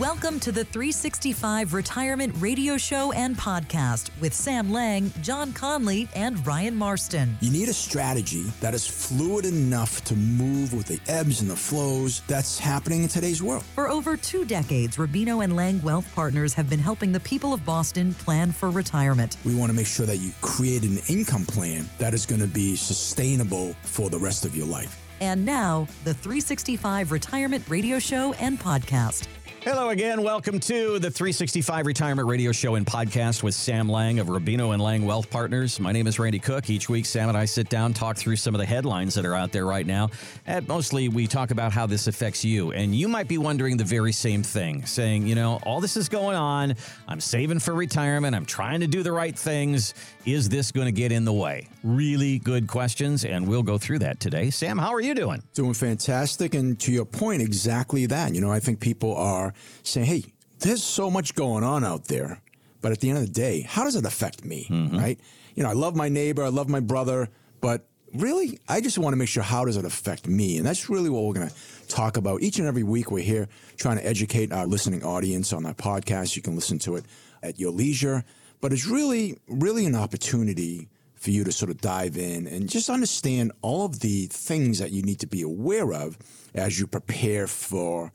Welcome to the 365 Retirement Radio Show and Podcast with Sam Lang, John Conley, and Ryan Marston. You need a strategy that is fluid enough to move with the ebbs and the flows that's happening in today's world. For over two decades, Rubino and Lang Wealth Partners have been helping the people of Boston plan for retirement. We want to make sure that you create an income plan that is going to be sustainable for the rest of your life. And now, the 365 Retirement Radio Show and Podcast. Hello again. Welcome to the 365 Retirement Radio Show and Podcast with Sam Lang of Rubino and Lang Wealth Partners. My name is Randy Cook. Each week, Sam and I sit down, talk through some of the headlines that are out there right now. And mostly, we talk about how this affects you. And you might be wondering the very same thing, saying, you know, all this is going on. I'm saving for retirement. I'm trying to do the right things. Is this going to get in the way? Really good questions, and we'll go through that today. Sam, how are you doing? Doing fantastic. And to your point, exactly that. You know, I think people are saying, hey, there's so much going on out there. But at the end of the day, how does it affect me? Mm-hmm. Right? You know, I love my neighbor, I love my brother, but really, I just want to make sure how does it affect me? And that's really what we're going to talk about each and every week. We're here trying to educate our listening audience on our podcast. You can listen to it at your leisure, but it's really, really an opportunity for you to sort of dive in and just understand all of the things that you need to be aware of as you prepare for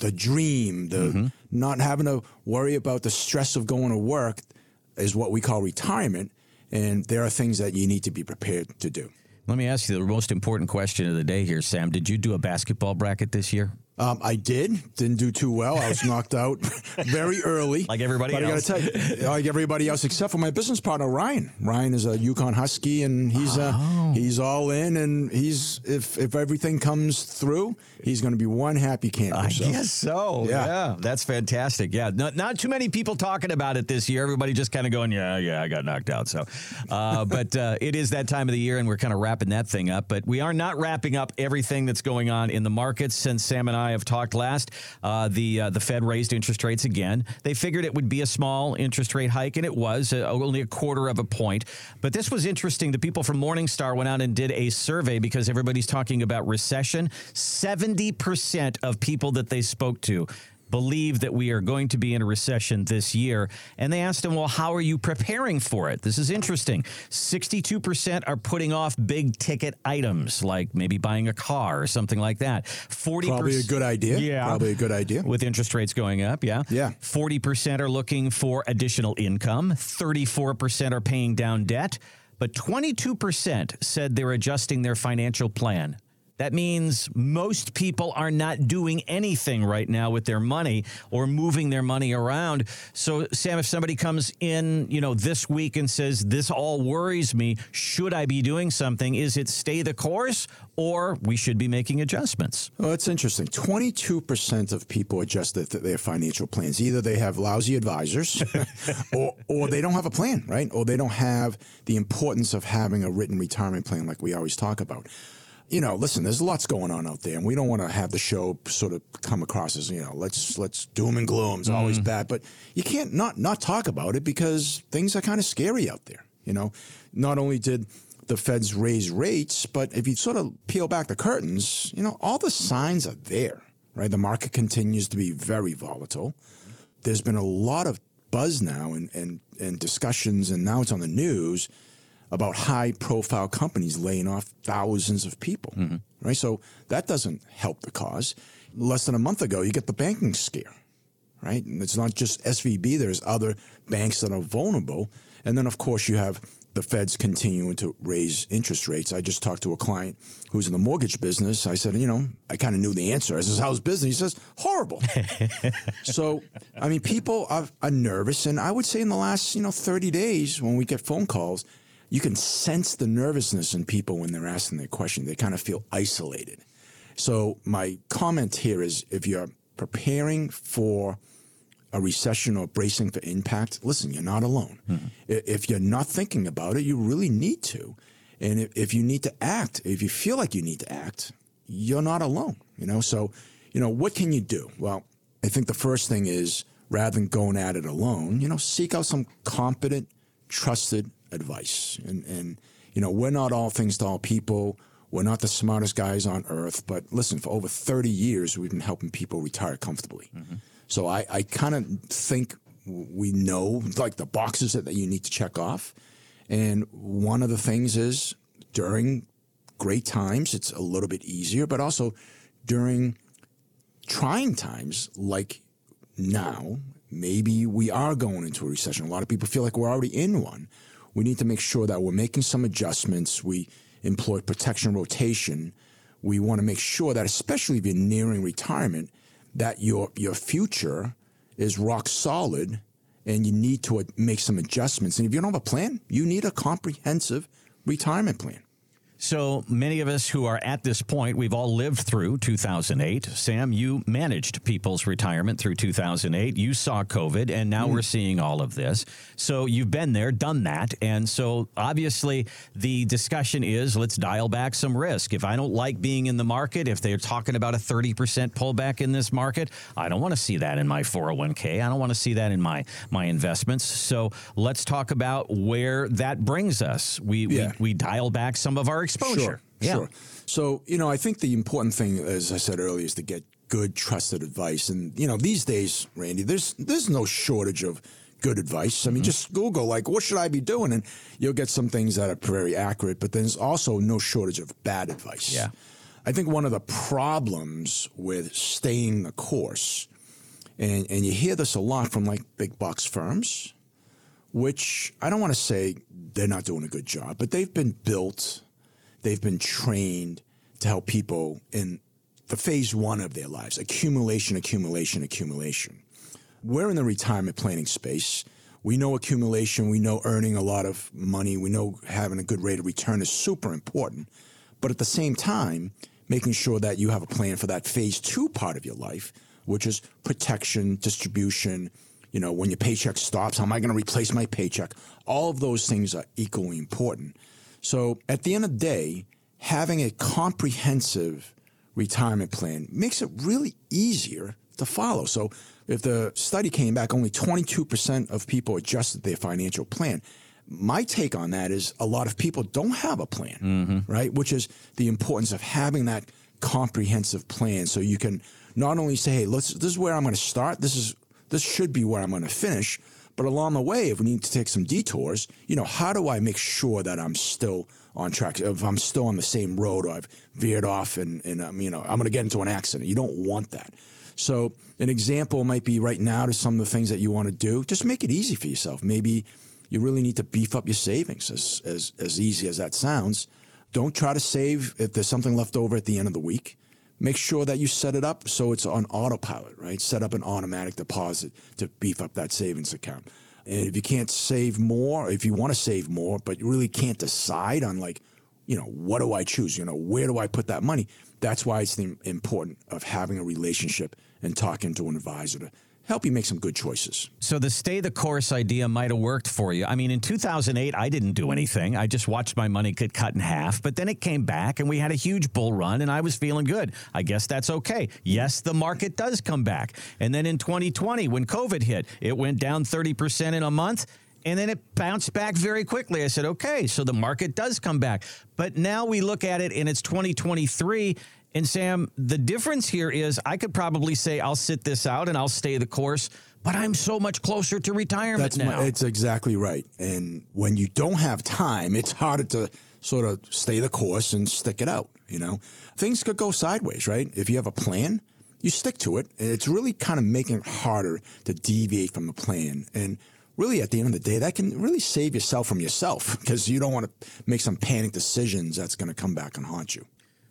the dream, the mm-hmm. not having to worry about the stress of going to work is what we call retirement. And there are things that you need to be prepared to do. Let me ask you the most important question of the day here, Sam. Did you do a basketball bracket this year? Um, I did. Didn't do too well. I was knocked out very early. Like everybody but else. I got to tell you, like everybody else except for my business partner, Ryan. Ryan is a UConn Husky, and he's uh, oh. uh, he's all in, and he's if if everything comes through, he's going to be one happy camper. I so. guess so. Yeah. yeah. that's fantastic. Yeah, not, not too many people talking about it this year. Everybody just kind of going, yeah, yeah, I got knocked out. So, uh, but uh, it is that time of the year, and we're kind of wrapping that thing up. But we are not wrapping up everything that's going on in the markets since Sam and I I have talked last, uh, the uh, the Fed raised interest rates again. They figured it would be a small interest rate hike, and it was uh, only a quarter of a point. But this was interesting. The people from Morningstar went out and did a survey because everybody's talking about recession. Seventy percent of people that they spoke to believe that we are going to be in a recession this year. And they asked him, well, how are you preparing for it? This is interesting. 62% are putting off big ticket items, like maybe buying a car or something like that. 40 Probably a good idea. Yeah. Probably a good idea. With interest rates going up, yeah. Yeah. 40% are looking for additional income. 34% are paying down debt. But 22% said they're adjusting their financial plan. That means most people are not doing anything right now with their money or moving their money around. So, Sam, if somebody comes in, you know, this week and says, This all worries me, should I be doing something? Is it stay the course or we should be making adjustments? Oh, well, it's interesting. 22% of people adjust their financial plans. Either they have lousy advisors or, or they don't have a plan, right? Or they don't have the importance of having a written retirement plan like we always talk about you know, listen, there's lots going on out there, and we don't want to have the show sort of come across as, you know, let's let's doom and gloom. It's mm. always bad, but you can't not not talk about it because things are kind of scary out there. You know, not only did the Feds raise rates, but if you sort of peel back the curtains, you know, all the signs are there, right? The market continues to be very volatile. There's been a lot of buzz now and and and discussions, and now it's on the news about high profile companies laying off thousands of people, mm-hmm. right? So that doesn't help the cause. Less than a month ago, you get the banking scare, right? And it's not just SVB, there's other banks that are vulnerable. And then, of course, you have the Fed's continuing to raise interest rates. I just talked to a client who's in the mortgage business. I said, you know, I kind of knew the answer. I says, how's business? He says, horrible. so, I mean, people are, are nervous. And I would say in the last, you know, 30 days when we get phone calls, you can sense the nervousness in people when they're asking their question. They kind of feel isolated. So my comment here is if you're preparing for a recession or bracing for impact, listen, you're not alone. Mm-hmm. If you're not thinking about it, you really need to. And if you need to act, if you feel like you need to act, you're not alone, you know? So, you know, what can you do? Well, I think the first thing is rather than going at it alone, you know, seek out some competent, trusted advice. And, and, you know, we're not all things to all people. We're not the smartest guys on earth, but listen, for over 30 years, we've been helping people retire comfortably. Mm-hmm. So I, I kind of think we know like the boxes that, that you need to check off. And one of the things is during great times, it's a little bit easier, but also during trying times like now, maybe we are going into a recession. A lot of people feel like we're already in one. We need to make sure that we're making some adjustments. We employ protection rotation. We want to make sure that, especially if you're nearing retirement, that your your future is rock solid and you need to make some adjustments. And if you don't have a plan, you need a comprehensive retirement plan. So many of us who are at this point, we've all lived through 2008. Sam, you managed people's retirement through 2008. You saw COVID, and now mm. we're seeing all of this. So you've been there, done that. And so obviously, the discussion is let's dial back some risk. If I don't like being in the market, if they're talking about a 30% pullback in this market, I don't want to see that in my 401k. I don't want to see that in my, my investments. So let's talk about where that brings us. We, yeah. we, we dial back some of our exposure. Sure, yeah. sure. So, you know, I think the important thing, as I said earlier, is to get good, trusted advice. And, you know, these days, Randy, there's there's no shortage of good advice. I mean, mm-hmm. just Google, like, what should I be doing? And you'll get some things that are very accurate, but there's also no shortage of bad advice. Yeah. I think one of the problems with staying the course, and, and you hear this a lot from like big box firms, which I don't want to say they're not doing a good job, but they've been built They've been trained to help people in the phase one of their lives accumulation, accumulation, accumulation. We're in the retirement planning space. We know accumulation, we know earning a lot of money, we know having a good rate of return is super important. But at the same time, making sure that you have a plan for that phase two part of your life, which is protection, distribution. You know, when your paycheck stops, how am I going to replace my paycheck? All of those things are equally important. So at the end of the day, having a comprehensive retirement plan makes it really easier to follow. So if the study came back, only 22% of people adjusted their financial plan. My take on that is a lot of people don't have a plan, mm-hmm. right? Which is the importance of having that comprehensive plan so you can not only say, hey, let's, this is where I'm going to start. This is, this should be where I'm going to finish but along the way, if we need to take some detours, you know, how do I make sure that I'm still on track? If I'm still on the same road or I've veered off and, and I'm, you know, I'm going to get into an accident. You don't want that. So an example might be right now to some of the things that you want to do. Just make it easy for yourself. Maybe you really need to beef up your savings as, as, as easy as that sounds. Don't try to save if there's something left over at the end of the week make sure that you set it up so it's on autopilot, right? Set up an automatic deposit to beef up that savings account. And if you can't save more, if you want to save more, but you really can't decide on like, you know, what do I choose? You know, where do I put that money? That's why it's important of having a relationship and talking to an advisor to help you make some good choices. So the stay the course idea might have worked for you. I mean, in 2008, I didn't do anything. I just watched my money get cut in half, but then it came back and we had a huge bull run and I was feeling good. I guess that's okay. Yes, the market does come back. And then in 2020, when COVID hit, it went down 30% in a month. And then it bounced back very quickly. I said, okay, so the market does come back. But now we look at it and it's 2023 and Sam, the difference here is I could probably say I'll sit this out and I'll stay the course, but I'm so much closer to retirement That's now. My, it's exactly right. And when you don't have time, it's harder to sort of stay the course and stick it out, you know. Things could go sideways, right? If you have a plan, you stick to it. It's really kind of making it harder to deviate from the plan. And really at the end of the day, that can really save yourself from yourself because you don't want to make some panic decisions that's going to come back and haunt you.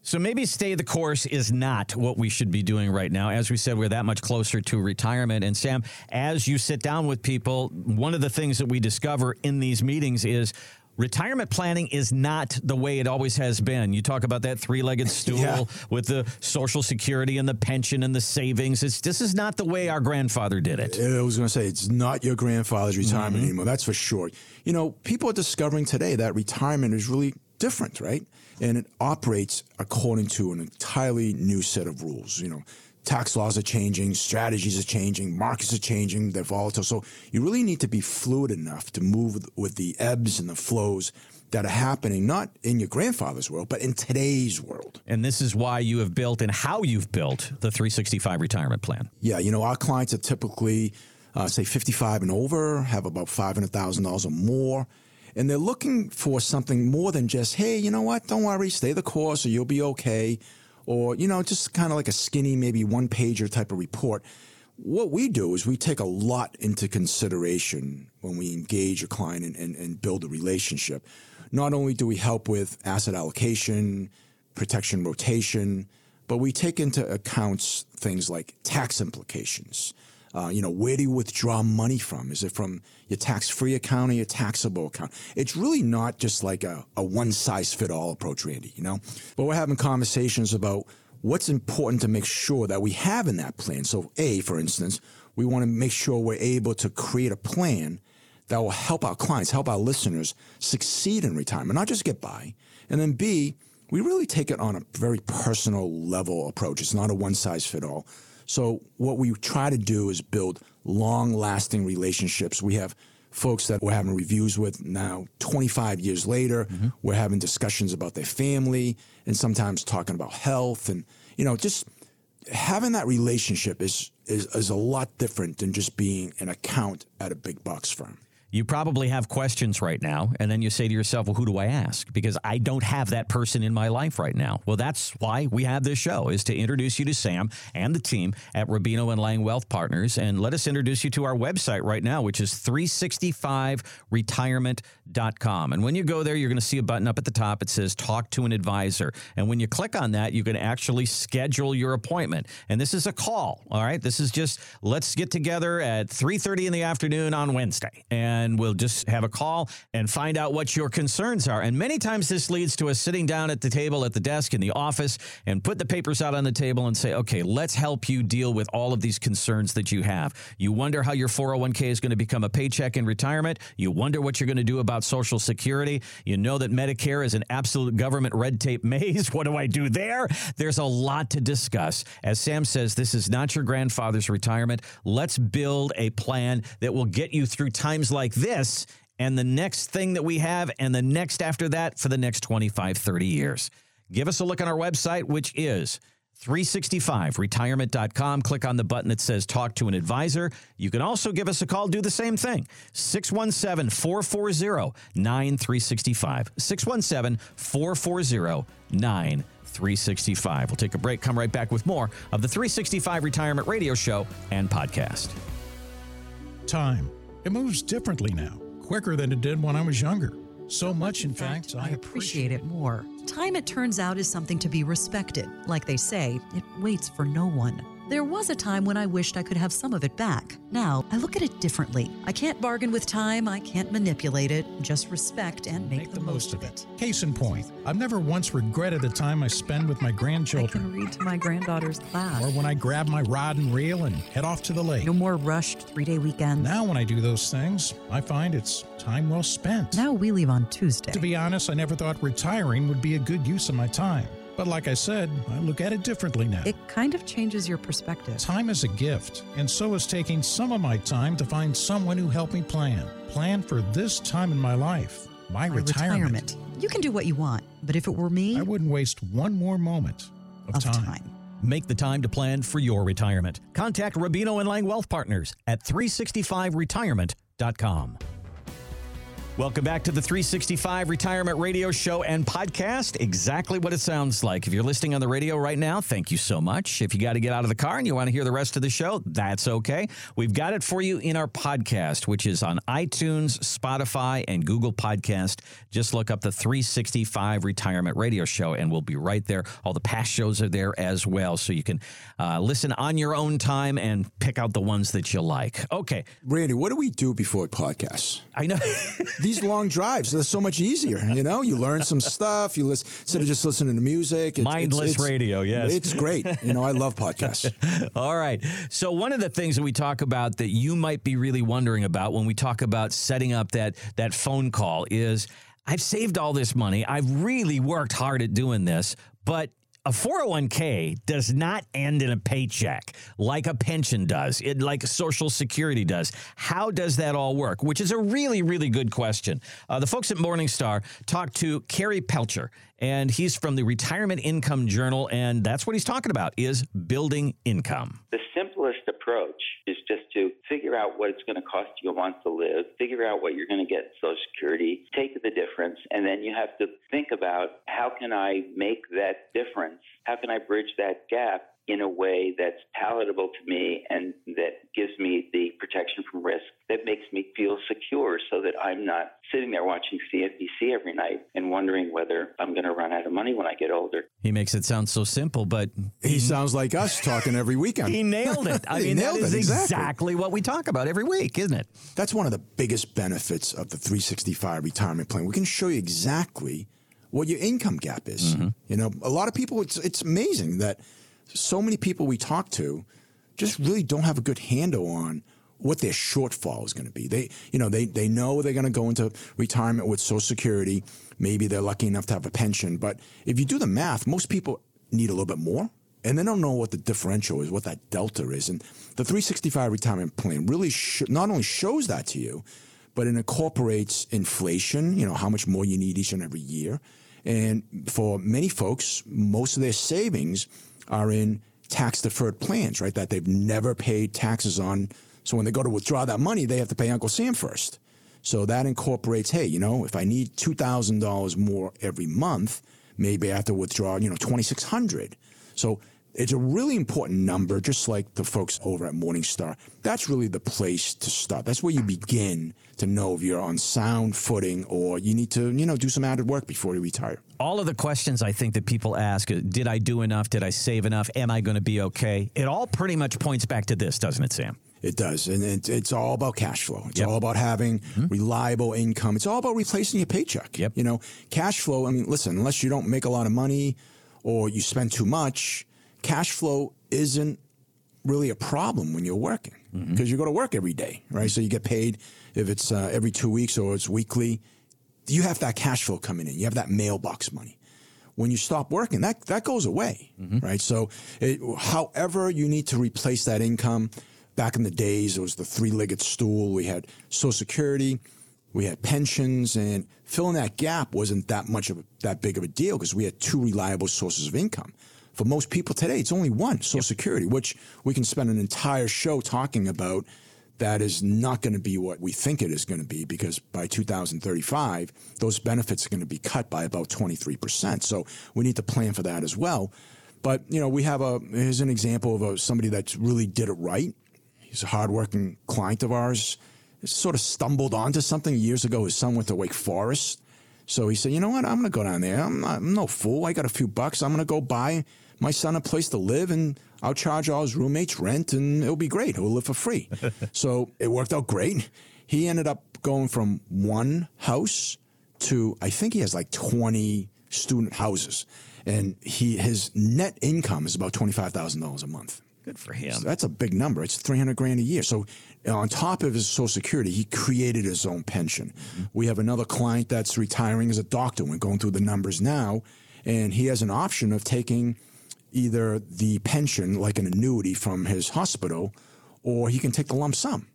So maybe stay the course is not what we should be doing right now. As we said, we're that much closer to retirement. And Sam, as you sit down with people, one of the things that we discover in these meetings is retirement planning is not the way it always has been. You talk about that three-legged stool yeah. with the social security and the pension and the savings. It's, this is not the way our grandfather did it. I was going to say it's not your grandfather's retirement mm-hmm. anymore. That's for sure. You know, people are discovering today that retirement is really different, right? And it operates according to an entirely new set of rules. You know, tax laws are changing, strategies are changing, markets are changing, they're volatile. So you really need to be fluid enough to move with, the ebbs and the flows that are happening not in your grandfather's world, but in today's world. And this is why you have built and how you've built the 365 retirement plan. Yeah, you know, our clients are typically, uh, say, 55 and over, have about $500,000 or more. And they're looking for something more than just, hey, you know what, don't worry, stay the course or you'll be okay. Or, you know, just kind of like a skinny, maybe one pager type of report. What we do is we take a lot into consideration when we engage a client and, and, and build a relationship. Not only do we help with asset allocation, protection rotation, but we take into accounts things like tax implications. Uh, you know, where do you withdraw money from? Is it from your tax-free account or your taxable account? It's really not just like a, a one-size-fit-all approach, Randy, you know? But we're having conversations about what's important to make sure that we have in that plan. So, A, for instance, we want to make sure we're able to create a plan that will help our clients, help our listeners succeed in retirement, not just get by. And then B, we really take it on a very personal level approach. It's not a one size fit all. So what we try to do is build long lasting relationships. We have folks that we're having reviews with now 25 years later. Mm-hmm. We're having discussions about their family and sometimes talking about health and, you know, just having that relationship is, is, is a lot different than just being an account at a big box firm you probably have questions right now, and then you say to yourself, well, who do I ask? Because I don't have that person in my life right now. Well, that's why we have this show, is to introduce you to Sam and the team at Rubino and Lang Wealth Partners. And let us introduce you to our website right now, which is 365retirement.com. And when you go there, you're going to see a button up at the top. It says talk to an advisor. And when you click on that, you can actually schedule your appointment. And this is a call. All right. This is just let's get together at 3:30 in the afternoon on Wednesday. And and we'll just have a call and find out what your concerns are. And many times this leads to us sitting down at the table at the desk in the office and put the papers out on the table and say, okay, let's help you deal with all of these concerns that you have. You wonder how your 401k is going to become a paycheck in retirement. You wonder what you're going to do about Social Security. You know that Medicare is an absolute government red tape maze. What do I do there? There's a lot to discuss. As Sam says, this is not your grandfather's retirement. Let's build a plan that will get you through times like like this and the next thing that we have and the next after that for the next 25, 30 years. Give us a look on our website, which is 365retirement.com. Click on the button that says talk to an advisor. You can also give us a call, do the same thing. 617 440 9365. 617 440 9365. We'll take a break, come right back with more of the 365 Retirement Radio Show and podcast. Time it moves differently now, quicker than it did when I was younger. So much, in, fact, fact, I appreciate it more. Time, it turns out, is something to be respected. Like they say, it waits for no one. There was a time when I wished I could have some of it back. Now, I look at it differently. I can't bargain with time, I can't manipulate it, just respect and make, make the, the, most of it. Case in point, I've never once regretted the time I spend with my grandchildren. I can read to my granddaughter's class. Or when I grab my rod and reel and head off to the lake. No more rushed three day weekends. Now, when I do those things, I find it's time well spent. Now we leave on Tuesday. To be honest, I never thought retiring would be a good use of my time. But like I said, I look at it differently now. It kind of changes your perspective. Time is a gift, and so is taking some of my time to find someone who helped me plan. Plan for this time in my life, my, my retirement. retirement. You can do what you want, but if it were me, I wouldn't waste one more moment of, of time. time. Make the time to plan for your retirement. Contact Rubino and Lang Wealth Partners at 365retirement.com. Welcome back to the 365 Retirement Radio Show and Podcast. Exactly what it sounds like. If you're listening on the radio right now, thank you so much. If you got to get out of the car and you want to hear the rest of the show, that's okay. We've got it for you in our podcast, which is on iTunes, Spotify, and Google Podcast. Just look up the 365 Retirement Radio Show and we'll be right there. All the past shows are there as well. So you can uh, listen on your own time and pick out the ones that you like. Okay. Randy, what do we do before podcasts? I know. these long drives. They're so much easier. You know, you learn some stuff. You listen instead of just listening to music. It's, Mindless it's, it's, radio. Yes, it's great. You know, I love podcasts. All right. So one of the things that we talk about that you might be really wondering about when we talk about setting up that that phone call is I've saved all this money. I've really worked hard at doing this, but a 401k does not end in a paycheck like a pension does, it, like Social Security does. How does that all work? Which is a really, really good question. Uh, the folks at Morningstar talked to Kerry Pechter, and he's from the Retirement Income Journal, and that's what he's talking about is building income. The simplest approach is just to figure out what it's going to cost you a month to live, figure out what you're going to get in Social Security, take the difference, and then you have to think about how can I make that difference? How can I bridge that gap in a way that's palatable to me and that gives me the protection from risk that makes me feel secure so that I'm not sitting there watching CNBC every night and wondering whether I'm going to run out of money when I get older. He makes it sound so simple, but he sounds like us talking every weekend. he nailed it. I mean, that is it, exactly. exactly what we talk about every week, isn't it? That's one of the biggest benefits of the 365 retirement plan. We can show you exactly what your income gap is. Mm-hmm. You know, a lot of people, it's it's amazing that so many people we talk to just really don't have a good handle on what their shortfall is going to be. They, you know, they they know they're going to go into retirement with Social Security. Maybe they're lucky enough to have a pension, but if you do the math, most people need a little bit more, and they don't know what the differential is, what that delta is. And the 365 retirement plan really sh- not only shows that to you, but it incorporates inflation. You know how much more you need each and every year. And for many folks, most of their savings are in tax deferred plans, right? That they've never paid taxes on. So when they go to withdraw that money, they have to pay Uncle Sam first. So that incorporates, hey, you know, if I need two thousand dollars more every month, maybe I have to withdraw, you know, twenty six hundred. So it's a really important number, just like the folks over at Morningstar. That's really the place to start. That's where you begin to know if you're on sound footing or you need to, you know, do some added work before you retire. All of the questions I think that people ask, uh, did I do enough? Did I save enough? Am I going to be okay? It all pretty much points back to this, doesn't it, Sam? It does. And it, it's all about cash flow. It's yep. all about having mm-hmm. reliable income. It's all about replacing your paycheck. Yep. You know, cash flow, I mean, listen, unless you don't make a lot of money or you spend too much, cash flow isn't really a problem when you're working because mm-hmm. you go to work every day, right? So you get paid if it's uh, every two weeks or it's weekly. You have that cash flow coming in. You have that mailbox money. When you stop working, that that goes away, mm-hmm. right? So, it, however you need to replace that income. Back in the days, it was the three-legged stool. We had Social Security, we had pensions, and filling that gap wasn't that much of a, that big of a deal because we had two reliable sources of income for most people today, it's only one Social yep. Security, which we can spend an entire show talking about. That is not going to be what we think it is going to be because by 2035, those benefits are going to be cut by about 23%. So we need to plan for that as well. But, you know, we have a, here's an example of a, somebody that really did it right. He's a hardworking client of ours. Sort of stumbled onto something years ago. His son went to Wake Forest. So he said, you know what? I'm going to go down there. I'm, not, I'm no fool. I got a few bucks. I'm going to go buy my son a place to live and I'll charge all his roommates rent and it'll be great. He'll live for free. so it worked out great. He ended up going from one house to, I think he has like 20 student houses. And he his net income is about $25,000 a month. Good for him. So that's a big number. It's 300 grand a year. So on top of his social security, he created his own pension. Mm-hmm. We have another client that's retiring as a doctor. We're going through the numbers now and he has an option of taking either the pension, like an annuity from his hospital, or he can take the lump sum.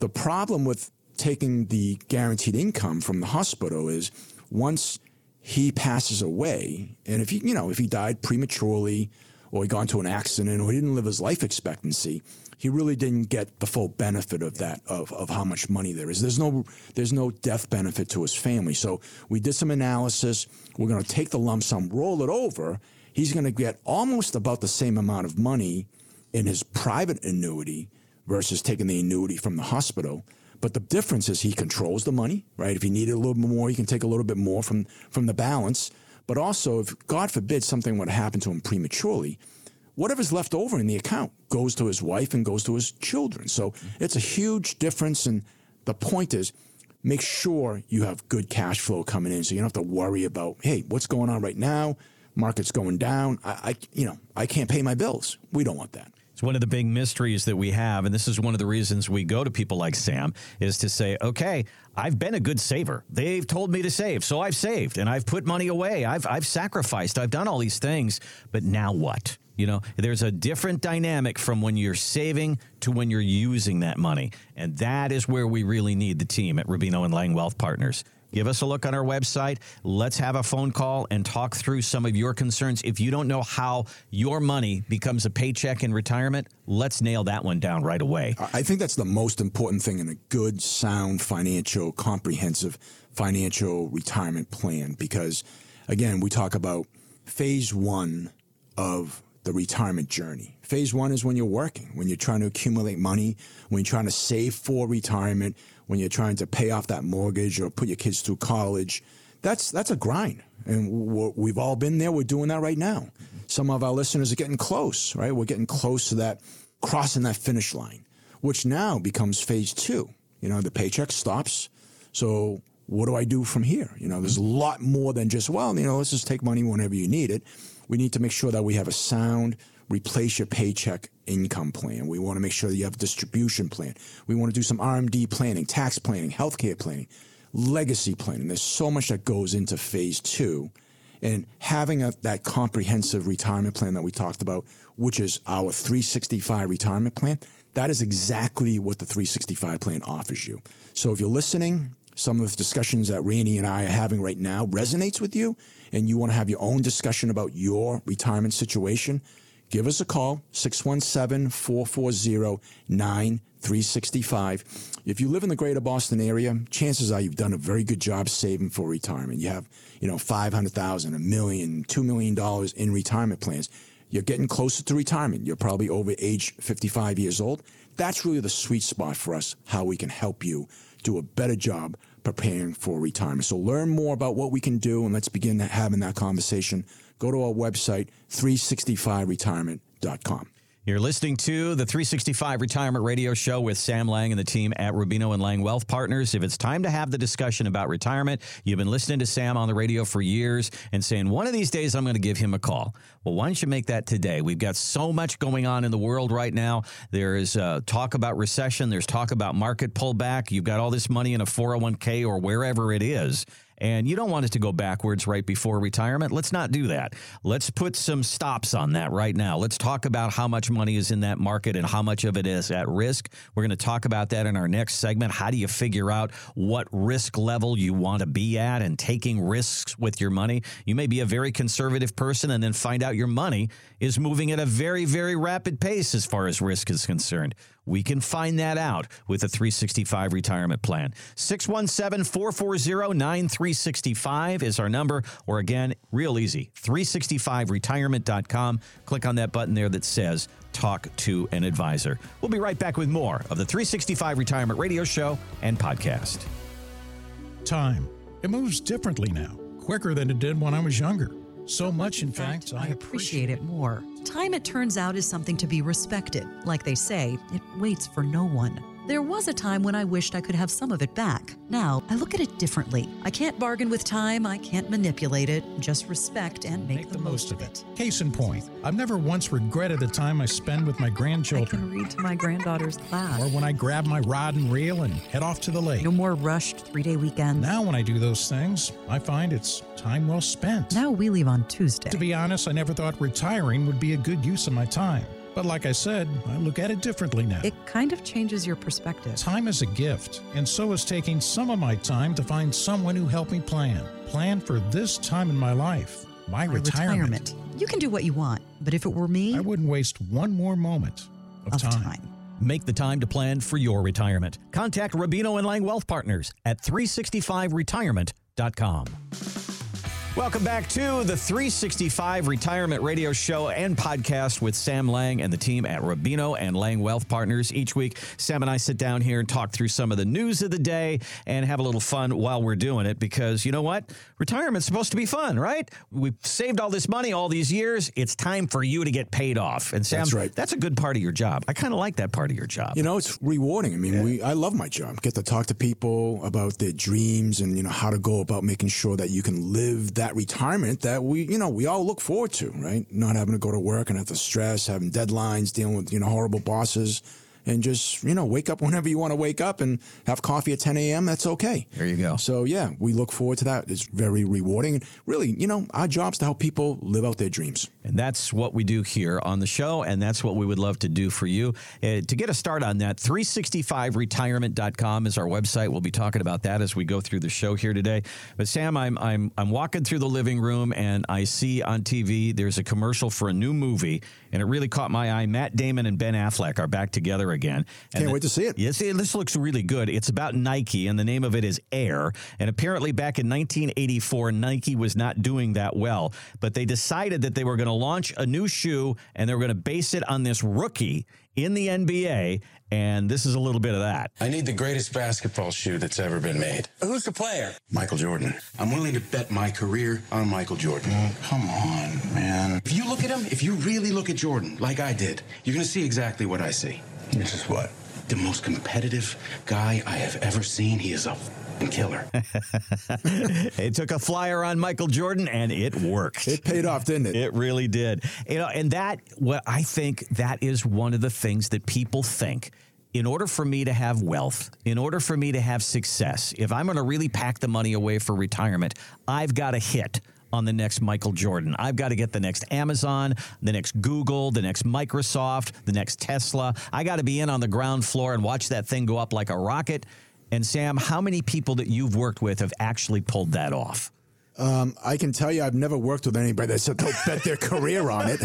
The problem with taking the guaranteed income from the hospital is once he passes away, and if he, you know, if he died prematurely or he got into an accident or he didn't live his life expectancy, he really didn't get the full benefit of that of, of how much money there is. There's no there's no death benefit to his family. So we did some analysis. We're going to take the lump sum, roll it over, he's going to get almost about the same amount of money in his private annuity versus taking the annuity from the hospital. But the difference is he controls the money, right? If he needed a little bit more, he can take a little bit more from, from the balance. But also, if God forbid something would happen to him prematurely, whatever's left over in the account goes to his wife and goes to his children. So it's a huge difference. And the point is, make sure you have good cash flow coming in so you don't have to worry about, hey, what's going on right now? market's going down. I, I, you know, I can't pay my bills. We don't want that. It's one of the big mysteries that we have. And this is one of the reasons we go to people like Sam is to say, okay, I've been a good saver. They've told me to save. So I've saved and I've put money away. I've, I've sacrificed. I've done all these things. But now what? You know, there's a different dynamic from when you're saving to when you're using that money. And that is where we really need the team at Rubino and Lang Wealth Partners. Give us a look on our website. Let's have a phone call and talk through some of your concerns. If you don't know how your money becomes a paycheck in retirement, let's nail that one down right away. I think that's the most important thing in a good, sound, financial, comprehensive financial retirement plan because, again, we talk about phase one of the retirement journey. Phase one is when you're working, when you're trying to accumulate money, when you're trying to save for retirement, when you're trying to pay off that mortgage or put your kids through college. That's that's a grind, and we've all been there. We're doing that right now. Some of our listeners are getting close, right? We're getting close to that, crossing that finish line, which now becomes phase two. You know, the paycheck stops. So what do I do from here? You know, there's a lot more than just well, you know, let's just take money whenever you need it. We need to make sure that we have a sound replace your paycheck income plan. We want to make sure that you have a distribution plan. We want to do some RMD planning, tax planning, healthcare planning, legacy planning. There's so much that goes into phase two. And having a, that comprehensive retirement plan that we talked about, which is our 365 retirement plan, that is exactly what the 365 plan offers you. So if you're listening, some of the discussions that Randy and I are having right now resonates with you, and you want to have your own discussion about your retirement situation, give us a call 617-440-9365 if you live in the greater boston area chances are you've done a very good job saving for retirement. You have you know 500000 a million two million dollars in retirement plans. You're getting closer to retirement. You're probably over age 55 years old. That's really the sweet spot for us how we can help you do a better job preparing for retirement. So learn more about what we can do and let's begin having that conversation go to our website, 365retirement.com. You're listening to the 365 Retirement Radio Show with Sam Lang and the team at Rubino and Lang Wealth Partners. If it's time to have the discussion about retirement, you've been listening to Sam on the radio for years and saying, one of these days I'm going to give him a call. Well, why don't you make that today? We've got so much going on in the world right now. There is uh, talk about recession, there's talk about market pullback. You've got all this money in a 401k or wherever it is and you don't want it to go backwards right before retirement. Let's not do that. Let's put some stops on that right now. Let's talk about how much money is in that market and how much of it is at risk. We're going to talk about that in our next segment. How do you figure out what risk level you want to be at and taking risks with your money? You may be a very conservative person and then find out your money is moving at a very, very rapid pace as far as risk is concerned. We can find that out with a 365 retirement plan. 617 440 9365 is our number, or again, real easy 365retirement.com. Click on that button there that says Talk to an Advisor. We'll be right back with more of the 365 Retirement Radio Show and podcast. Time. It moves differently now, quicker than it did when I was younger. So much, in fact, I appreciate it more. Time, it turns out, is something to be respected. Like they say, it waits for no one. There was a time when I wished I could have some of it back. Now, I look at it differently. I can't bargain with time, I can't manipulate it, just respect and make, Make the, most of it. Case in point, I've never once regretted the time I spend with my I grandchildren can read to my granddaughter's class. or when I grab my rod and reel and head off to the lake. No more rushed three day weekends. Now, when I do those things, I find it's time well spent. Now we leave on Tuesday. To be honest, I never thought retiring would be a good use of my time. But like I said, I look at it differently now. It kind of changes your perspective. Time is a gift, and so is taking some of my time to find someone who helped me plan. Plan for this time in my life, my, My retirement. You can do what you want, but if it were me, I wouldn't waste one more moment of, of time. time. Make the time to plan for your retirement. Contact Rubino and Lang Wealth Partners at 365retirement.com. Welcome back to the 365 Retirement Radio Show and podcast with Sam Lang and the team at Rubino and Lang Wealth Partners. Each week, Sam and I sit down here and talk through some of the news of the day and have a little fun while we're doing it because you know what? Retirement's supposed to be fun, right? We've saved all this money all these years. It's time for you to get paid off. And Sam, That's right. that's a good part of your job. I kind of like that part of your job. You know, it's rewarding. I mean, we I love my job. Get to talk to people about their dreams and you know how to go about making sure that you can live that retirement that we, you know, we all look forward to, right? Not having to go to work and have to stress, having deadlines, dealing with, you know, horrible bosses and just you know wake up whenever you want to wake up and have coffee at 10 a.m. That's okay. There you go. So yeah, we look forward to that. It's very rewarding. And really, you know, our job's to help people live out their dreams. And that's what we do here on the show, and that's what we would love to do for you. Uh, to get a start on that, 365retirement.com is our website. We'll be talking about that as we go through the show here today. But Sam, I'm I'm I'm walking through the living room and I see on TV there's a commercial for a new movie, and it really caught my eye. Matt Damon and Ben Affleck are back together again. And Can't the, wait to see it. Yes, this looks really good. It's about Nike, and the name of it is Air. And apparently, back in 1984, Nike was not doing that well, but they decided that they were going to launch a new shoe and they were going to base it on this rookie in the NBA. And this is a little bit of that. I need the greatest basketball shoe that's ever been made. Who's the player? Michael Jordan. I'm willing to bet my career on Michael Jordan. Oh, come on, man. If you look at him, if you really look at Jordan like I did, you're going to see exactly what I see. This is what? The most competitive guy I have ever seen. He is a killer. it took a flyer on Michael Jordan and it worked. It paid off, didn't it? It really did. You know, and that what I think that is one of the things that people think in order for me to have wealth, in order for me to have success, if I'm going to really pack the money away for retirement, I've got to hit on the next Michael Jordan. I've got to get the next Amazon, the next Google, the next Microsoft, the next Tesla. I got to be in on the ground floor and watch that thing go up like a rocket. And Sam, how many people that you've worked with have actually pulled that off? Um, I can tell you, I've never worked with anybody that said they'll bet their career on it.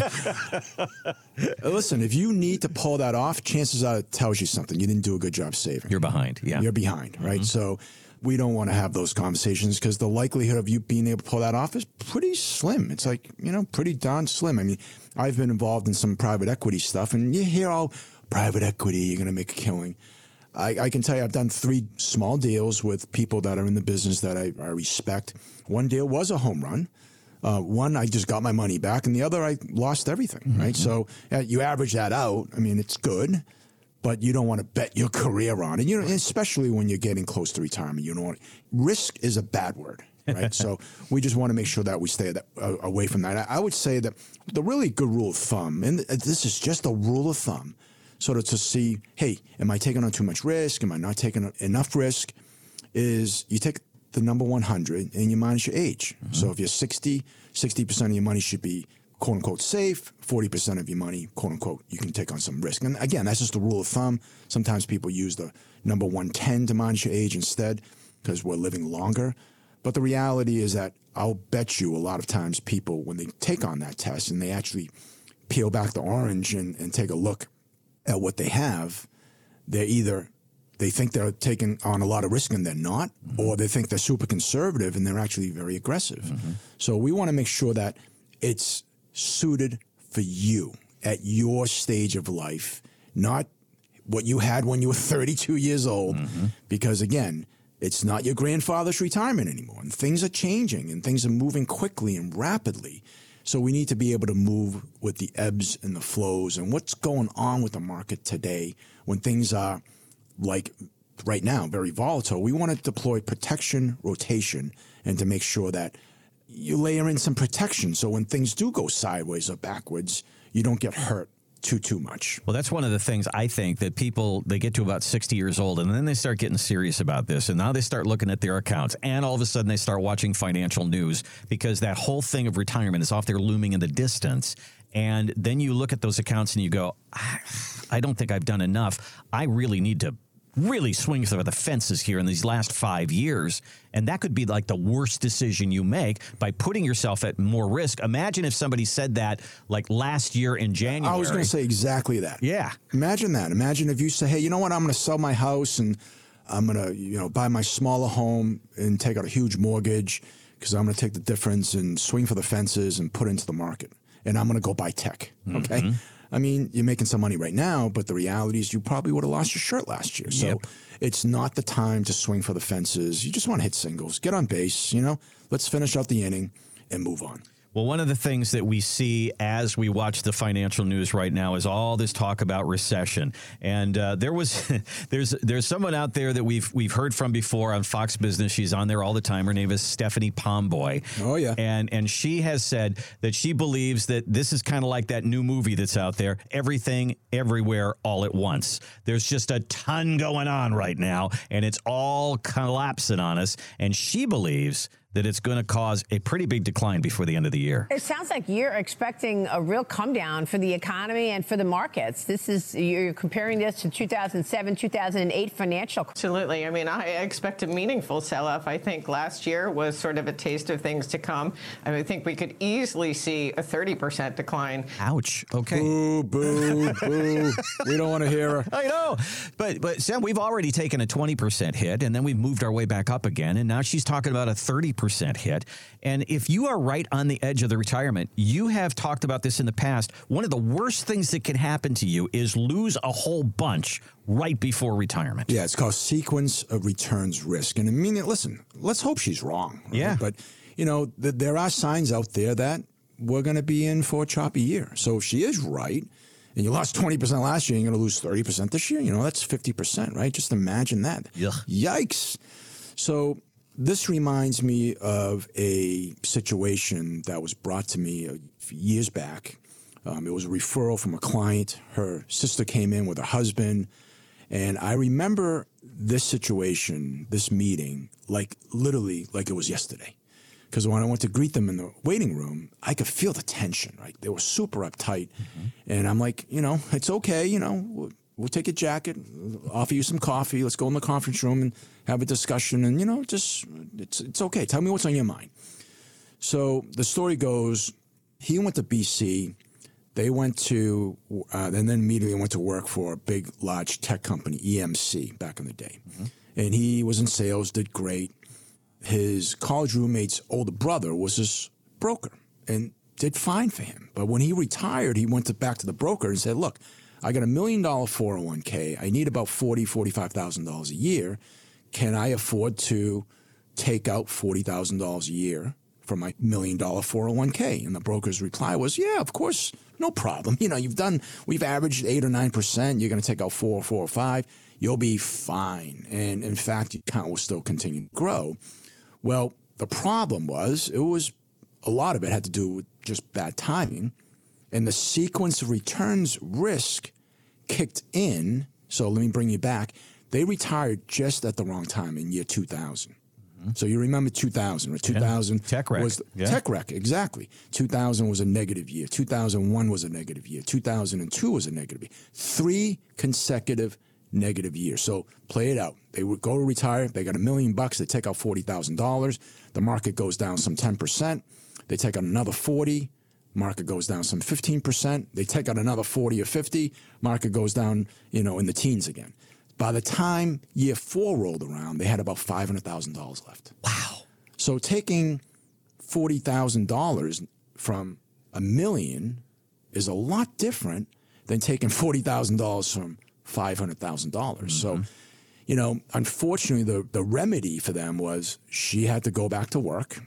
Listen, if you need to pull that off, chances are it tells you something. You didn't do a good job saving. You're behind. Yeah. You're behind, right? Mm-hmm. So we don't want to have those conversations because the likelihood of you being able to pull that off is pretty slim. It's like, you know, pretty darn slim. I mean, I've been involved in some private equity stuff, and you hear all private equity, you're going to make a killing. I, I, can tell you, I've done three small deals with people that are in the business that I, I respect. One deal was a home run. Uh, one, I just got my money back, and the other, I lost everything. Mm-hmm. Right, so uh, you average that out. I mean, it's good, but you don't want to bet your career on it. You know, especially when you're getting close to retirement. You know, risk is a bad word. right? so we just want to make sure that we stay that, uh, away from that. I, I, would say that the really good rule of thumb, and this is just a rule of thumb, sort of to see, hey, am I taking on too much risk? Am I not taking enough risk? Is you take the number 100 and you minus your age. Mm-hmm. So if you're 60, 60% of your money should be quote unquote safe, 40% of your money, quote unquote, you can take on some risk. And again, that's just a rule of thumb. Sometimes people use the number 110 to manage your age instead because we're living longer. But the reality is that I'll bet you a lot of times people, when they take on that test and they actually peel back the orange and, and take a look at what they have, they're either they think they're taking on a lot of risk and they're not, mm-hmm. or they think they're super conservative and they're actually very aggressive. Mm-hmm. So we want to make sure that it's suited for you at your stage of life, not what you had when you were 32 years old. Mm-hmm. Because again, it's not your grandfather's retirement anymore. And things are changing and things are moving quickly and rapidly. So we need to be able to move with the ebbs and the flows and what's going on with the market today when things are like right now very volatile. We want to deploy protection, rotation, and to make sure that you layer in some protection so when things do go sideways or backwards, you don't get hurt too too much. Well, that's one of the things I think that people they get to about 60 years old and then they start getting serious about this and now they start looking at their accounts and all of a sudden they start watching financial news because that whole thing of retirement is off there looming in the distance and then you look at those accounts and you go ah, I don't think I've done enough. I really need to really swing for the fences here in these last five years. And that could be like the worst decision you make by putting yourself at more risk. Imagine if somebody said that like last year in January. I was going to say exactly that. Yeah. Imagine that. Imagine if you say, hey, you know what? I'm going to sell my house and I'm going to, you know, buy my smaller home and take out a huge mortgage because I'm going to take the difference and swing for the fences and put into the market. And I'm going to go buy tech. Okay. Mm-hmm. I mean, you're making some money right now, but the reality is you probably would have lost your shirt last year. So yep. it's not the time to swing for the fences. You just want to hit singles, get on base, you know, let's finish out the inning and move on. Well, one of the things that we see as we watch the financial news right now is all this talk about recession. And uh, there was there's there's someone out there that we've we've heard from before on Fox Business. She's on there all the time. Her name is Stephanie Pomboy. Oh yeah. And and she has said that she believes that this is kind of like that new movie that's out there, everything everywhere all at once. There's just a ton going on right now and it's all collapsing on us and she believes that it's going to cause a pretty big decline before the end of the year. It sounds like you're expecting a real come down for the economy and for the markets. This is you're comparing this to 2007, 2008 financial. Absolutely. I mean, I expect a meaningful sell-off. I think last year was sort of a taste of things to come. I, mean, I think we could easily see a 30% decline. Ouch. Okay. Boo, boo, boo. We don't want to hear her. I know. But but Sam, we've already taken a 20% hit and then we've moved our way back up again and now she's talking about a 30% percent hit. And if you are right on the edge of the retirement, you have talked about this in the past. One of the worst things that can happen to you is lose a whole bunch right before retirement. Yeah, it's called sequence of returns risk. And I mean, listen, let's hope she's wrong. Right? Yeah. But, you know, th- there are signs out there that we're going to be in for a choppy year. So if she is right, and you lost 20% last year, you're going to lose 30% this year. You know, that's 50%, right? Just imagine that. Yuck. Yikes. So this reminds me of a situation that was brought to me uh, years back. Um, it was a referral from a client. Her sister came in with her husband. And I remember this situation, this meeting, like literally like it was yesterday. Because when I went to greet them in the waiting room, I could feel the tension, right? They were super uptight. And I'm like, you know, it's okay, you know, we'll, take a jacket, offer you some coffee, let's go in the conference room and have a discussion. And, you know, just, it's, it's okay. Tell me what's on your mind. So the story goes he went to BC. They went to, uh, and then immediately went to work for a big, large tech company, EMC, back in the day. And he was in sales, did great. His college roommate's older brother was his broker and did fine for him. But when he retired, he went to, back to the broker and said, Look, I got a million dollar 401k. I need about $40,000, $45,000 a year. Can I afford to take out $40,000 a year from my million dollar 401k? And the broker's reply was, yeah, of course, no problem. You know, you've done, we've averaged eight or 9%. You're going to take out four or four or five. You'll be fine. And in fact, your account will still continue to grow. Well, the problem was it was a lot of it had to do with just bad timing. And the sequence of returns risk kicked in. So let me bring you back. They retired just at the wrong time in year 2000. So you remember 2000, right? 2000 Tech wreck. was Yeah. tech wreck, exactly. 2000 was a negative year. 2001 was a negative year. 2002 was a negative year. Three consecutive negative years. So play it out. They would go to retire. They got a million bucks. They take out forty thousand dollars. The market goes down some ten percent. They take out another forty. Market goes down some fifteen percent. They take out another forty or fifty. Market goes down, you know, in the teens again. By the time year four rolled around, they had about five hundred thousand dollars left. Wow. So taking forty thousand dollars from a million is a lot different than taking forty thousand dollars from five hundred thousand dollars. Mm-hmm. So, you know, unfortunately, the the remedy for them was she had to go back to work.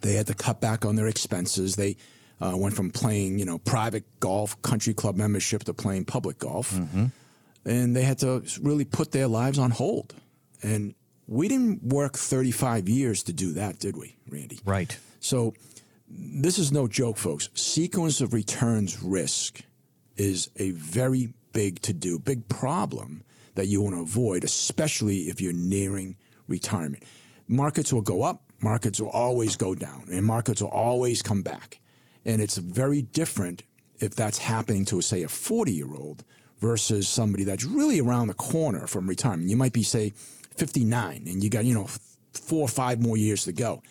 They had to cut back on their expenses. They uh, went from playing, you know, private golf, country club membership to playing public golf, and they had to really put their lives on hold. And we didn't work 35 years to do that, did we, Randy? Right. So this is no joke, folks. Sequence of returns risk is a very big to do, big problem that you want to avoid, especially if you're nearing retirement. Markets will go up, markets will always go down, and markets will always come back. And it's very different if that's happening to, say, a 40 year old versus somebody that's really around the corner from retirement. You might be, say, 59 and you got, you know, four or five more years to go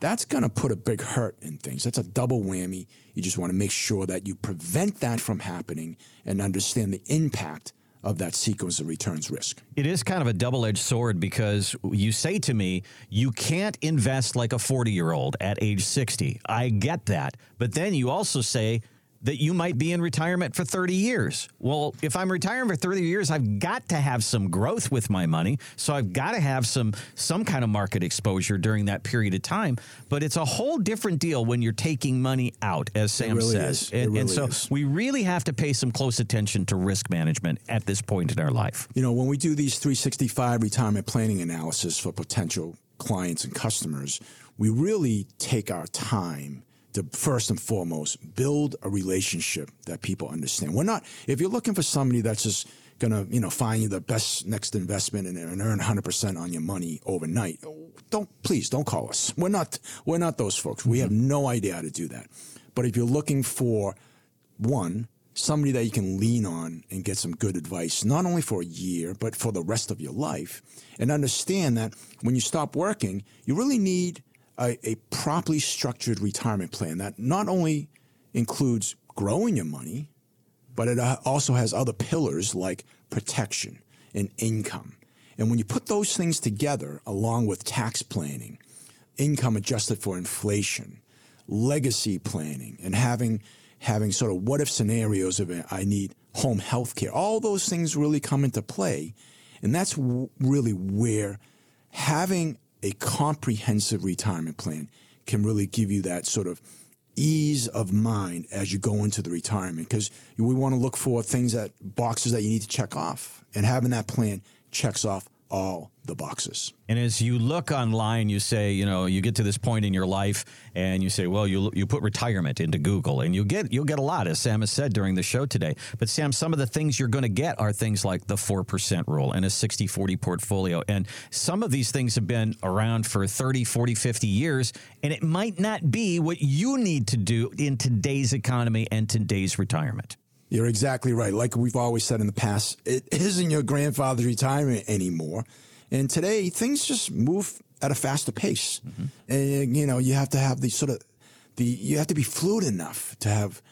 that's going to put a big hurt in things. That's a double whammy. You just want to make sure that you prevent that from happening and understand the impact of that sequence of returns risk. It is kind of a double edged sword because you say to me, you can't invest like a 40 year old at age 60. I get that. But then you also say, that you might be in retirement for 30 years. Well, if I'm retiring for 30 years, I've got to have some growth with my money. So I've got to have some some kind of market exposure during that period of time. But it's a whole different deal when you're taking money out, as Sam really says. And, and so is. we really have to pay some close attention to risk management at this point in our life. You know, when we do these 365 retirement planning analysis for potential clients and customers, we really take our time to first and foremost build a relationship that people understand. We're not, if you're looking for somebody that's just to, you know, find you the best next investment and, and earn 100% on your money overnight, don't, please don't call us. We're not, we're not those folks. We have no idea how to do that. But if you're looking for one, somebody that you can lean on and get some good advice, not only for a year, but for the rest of your life. And understand that when you stop working, you really need a, a properly structured retirement plan that not only includes growing your money, but it uh, also has other pillars like protection and income. And when you put those things together, along with tax planning, income adjusted for inflation, legacy planning, and having having sort of what if scenarios of I need home health care, all those things really come into play. And that's w- really where having a comprehensive retirement plan can really give you that sort of ease of mind as you go into the retirement because we want to look for things that boxes that you need to check off and having that plan checks off all the boxes. And as you look online, you say, you know, you get to this point in your life, and you say, well, you you put retirement into Google, and you get you'll get a lot, as Sam has said during the show today. But Sam, some of the things you're going to get are things like the four percent rule and a 60-40 portfolio, and some of these things have been around for 30, 40, 50 years, and it might not be what you need to do in today's economy and today's retirement. You're exactly right. Like we've always said in the past, it isn't your grandfather's retirement anymore. And today things just move at a faster pace. Mm-hmm. And you know, you have to have the sort of the you have to be fluid enough to have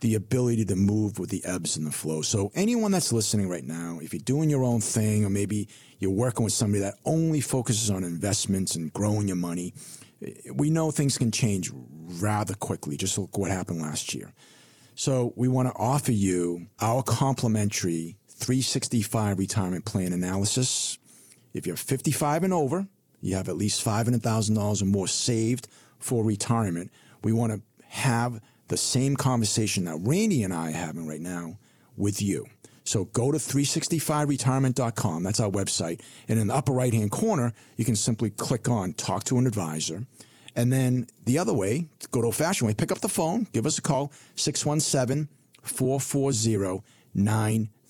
the ability to move with the ebbs and the flow. So anyone that's listening right now, if you're doing your own thing or maybe you're working with somebody that only focuses on investments and growing your money, we know things can change rather quickly. Just look what happened last year. So we want to offer you our complimentary 365 retirement plan analysis. If you're 55 and over, you have at least $500,000 or more saved for retirement. We want to have the same conversation that Randy and I are having right now with you. So go to 365retirement.com. That's our website. And in the upper right hand corner, you can simply click on talk to an advisor. And then the other way, go to old fashioned way, pick up the phone, give us a call, 617 440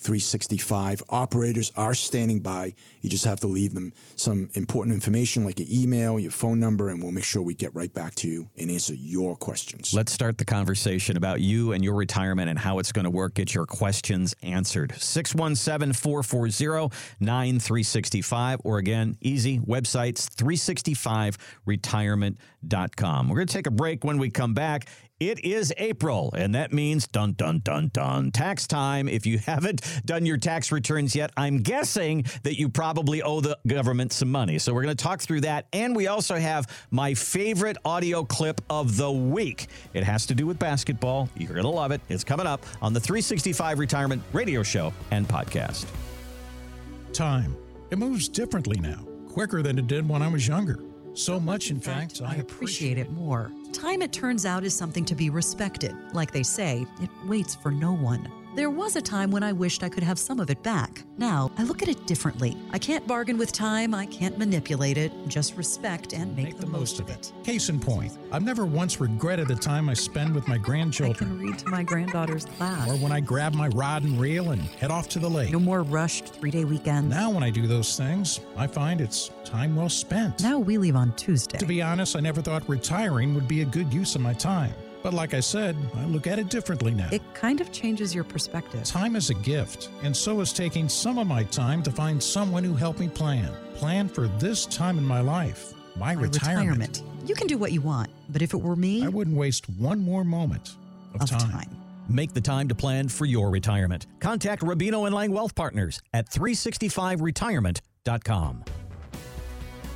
9365. Operators are standing by. You just have to leave them some important information like your email, your phone number, and we'll make sure we get right back to you and answer your questions. Let's start the conversation about you and your retirement and how it's going to work. Get your questions answered. 617 440 9365. Or again, easy websites 365retirement.com. We're going to take a break when we come back. It is April, and that means dun dun dun dun tax time. If you haven't done your tax returns yet, I'm guessing that you probably owe the government some money. So we're going to talk through that, and we also have my favorite audio clip of the week. It has to do with basketball. You're going to love it. It's coming up on the 365 Retirement Radio Show and podcast. Time. It moves differently now, quicker than it did when I was younger. So much, in fact, I appreciate it more. Time, it turns out, is something to be respected. Like they say, it waits for no one. There was a time when I wished I could have some of it back. Now, I look at it differently. I can't bargain with time, I can't manipulate it, just respect and make, the, most of it. Case in point, I've never once regretted the time I spend with my grandchildren. I can read to my granddaughter's class. Or when I grab my rod and reel and head off to the lake. No more rushed three day weekends. Now, when I do those things, I find it's time well spent. Now we leave on Tuesday. To be honest, I never thought retiring would be a good use of my time. But like I said, I look at it differently now. It kind of changes your perspective. Time is a gift, and so is taking some of my time to find someone who helped me plan. Plan for this time in my life, my, My retirement. You can do what you want, but if it were me, I wouldn't waste one more moment of, of time. time. Make the time to plan for your retirement. Contact Rubino and Lang Wealth Partners at 365retirement.com.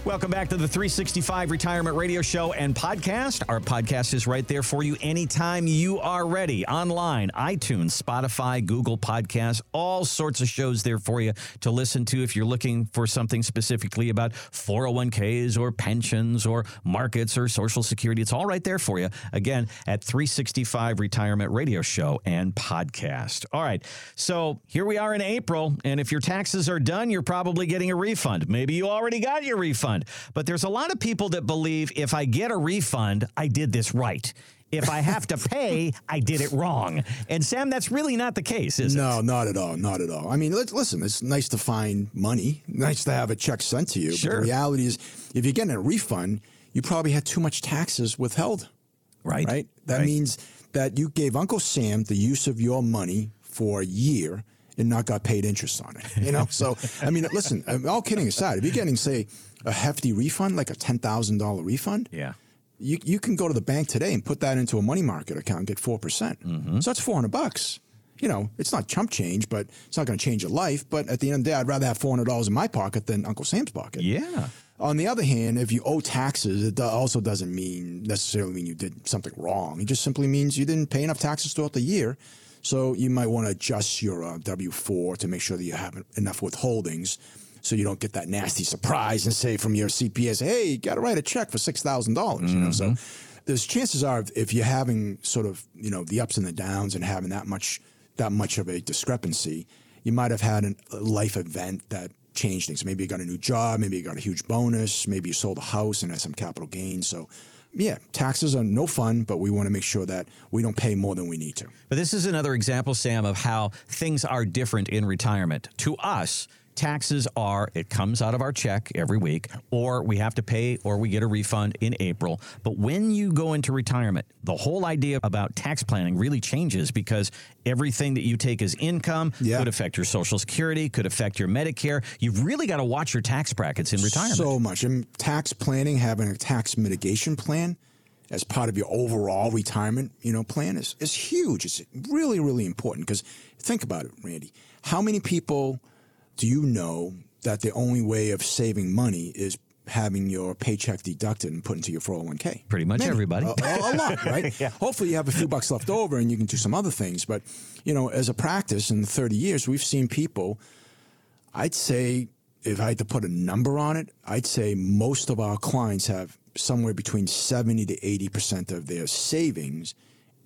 Welcome back to the 365 Retirement Radio Show and Podcast. Our podcast is right there for you anytime you are ready. Online, iTunes, Spotify, Google Podcasts, all sorts of shows there for you to listen to if you're looking for something specifically about 401ks or pensions or markets or Social Security. It's all right there for you. Again, at 365 Retirement Radio Show and Podcast. All right. So here we are in April. And if your taxes are done, you're probably getting a refund. Maybe you already got your refund. But there's a lot of people that believe if I get a refund, I did this right. If I have to pay, I did it wrong. And Sam, that's really not the case, is no, it? not at all. Not at all. I mean, listen, it's nice to find money, nice to have a check sent to you. Sure. But the reality is, if you're getting a refund, you probably had too much taxes withheld. Right. Right? That Right. means that you gave Uncle Sam the use of your money for a year and not got paid interest on it. You know? so, I mean, listen, all kidding aside, if you're getting, say, a hefty refund, like a $10,000 refund, Yeah. you, you can go to the bank today and put that into a money market account and get 4%. Mm-hmm. So that's 400 bucks. You know, it's not chump change, but it's not going to change your life. But at the end of the day, I'd rather have $400 in my pocket than Uncle Sam's pocket. Yeah. On the other hand, if you owe taxes, it also doesn't mean necessarily mean you did something wrong. It just simply means you didn't pay enough taxes throughout the year. So you might want to adjust your uh, W 4 to make sure that you have enough withholdings so you don't get that nasty surprise and say from your CPS, hey, you got to write a check for $6,000. You know, so mm-hmm. there's chances are if- if you're having sort of, you know, the ups and the downs and having that much, that much of a discrepancy, you might have had an, a life event that changed things. Maybe you got a new job, maybe you got a huge bonus, maybe you sold a house and had some capital gains. So, yeah, taxes are no fun, but we want to make sure that we don't pay more than we need to. But this is another example, Sam, of how things are different in retirement. To us, taxes are it comes out of our check every week, or we have to pay, or we get a refund in April. But when you go into retirement, the whole idea about tax planning really changes because everything that you take as income Yeah. could affect your Social Security, could affect your Medicare. You've really got to watch your tax brackets in retirement. So much. And tax planning, having a tax mitigation plan as part of your overall retirement, you know, plan is, is huge. It's really, really important because think about it, Randy. How many people do you know that the only way of saving money is having your paycheck deducted and put into your 401k? Pretty much Many. everybody. A, a- lot, right? Hopefully you have a few bucks left over and you can do some other things. But, you know, as a practice in 30 years, we've seen people I'd say if I had to put a number on it, I'd say most of our clients have somewhere between 70 to 80% of their savings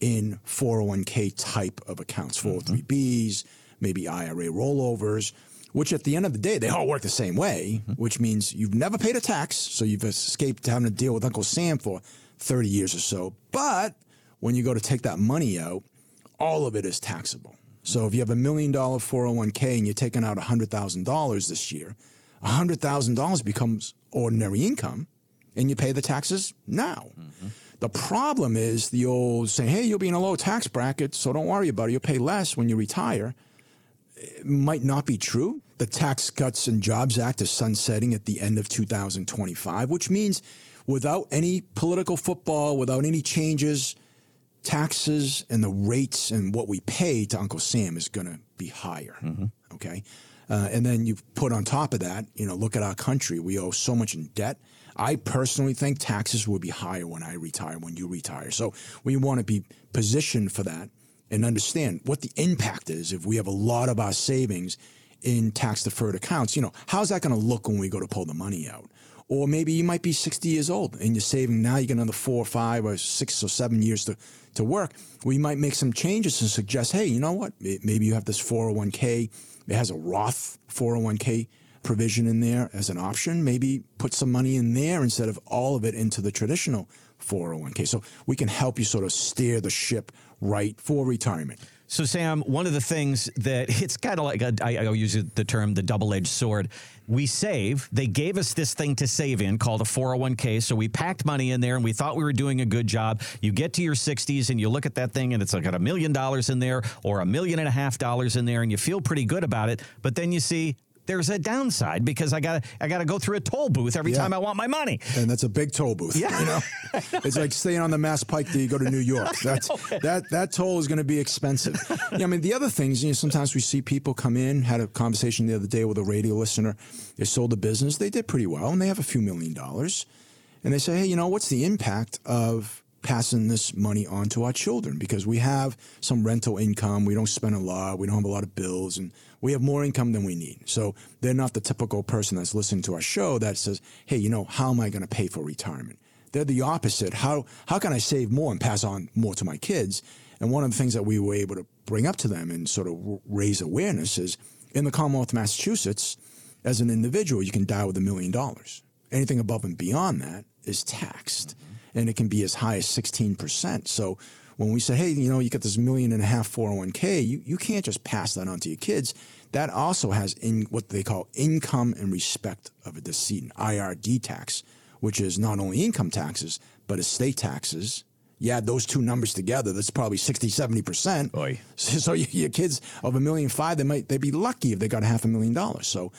in 401k type of accounts, mm-hmm. 403bs, maybe IRA rollovers, which at the end of the day, they all work the same way, mm-hmm. which means you've never paid a tax. So you've escaped having to deal with Uncle Sam for 30 years or so. But when you go to take that money out, all of it is taxable. So if you have a million dollar 401k and you're taking out $100,000 this year, $100,000 becomes ordinary income and you pay the taxes now. Mm-hmm. The problem is the old saying, hey, you'll be in a low tax bracket, so don't worry about it. You'll pay less when you retire. Might not be true. The Tax Cuts and Jobs Act is sunsetting at the end of 2025, which means without any political football, without any changes, taxes and the rates and what we pay to Uncle Sam is going to be higher. Okay. Uh, and then you put on top of that, you know, look at our country. We owe so much in debt. I personally think taxes will be higher when I retire, when you retire. So we want to be positioned for that and understand what the impact is if we have a lot of our savings in tax deferred accounts. You know, how's that going to look when we go to pull the money out? Or maybe you might be 60 years old and you're saving now, you get another four or five or six or seven years to, to work. We might make some changes and suggest, hey, you know what? Maybe you have this 401k. It has a Roth 401k provision in there as an option. Maybe put some money in there instead of all of it into the traditional 401k. So we can help you sort of steer the ship right for retirement. So, Sam, one of the things that it's kind of like a, I, I use the term the double edged sword. We save, they gave us this thing to save in called a 401k. So, we packed money in there and we thought we were doing a good job. You get to your 60s and you look at that thing and it's like got a million dollars in there or a million and a half dollars in there and you feel pretty good about it. But then you see, there's a downside because I got I got to go through a toll booth every Yeah. time I want my money. And that's a big toll booth. Yeah. You know, it's like staying on the Mass Pike till you go to New York. That's that that toll is going to be expensive. yeah, I mean the other things. You know, sometimes we see people come in. Had a conversation the other day with a radio listener. They sold a business. They did pretty well, and they have a few million dollars. And they say, hey, you know, what's the impact of passing this money on to our children? Because we have some rental income. We don't spend a lot. We don't have a lot of bills, and we have more income than we need. So they're not the typical person that's listening to our show that says, hey, you know, how am I going to pay for retirement? They're the opposite. How how can I save more and pass on more to my kids? And one of the things that we were able to bring up to them and sort of raise awareness is in the Commonwealth of Massachusetts, as an individual, you can die with a million dollars. Anything above and beyond that is taxed, and it can be as high as 16%. So when we say, hey, you know, you got this million and a half 401k, you, you can't just pass that on to your kids. That also has in what they call income in respect of a decedent, IRD tax, which is not only income taxes, but estate taxes. You add those two numbers together, that's probably 60, 70%. Oy. So, so your your kids of a million five, they might they'd be lucky if they got half a million dollars. So,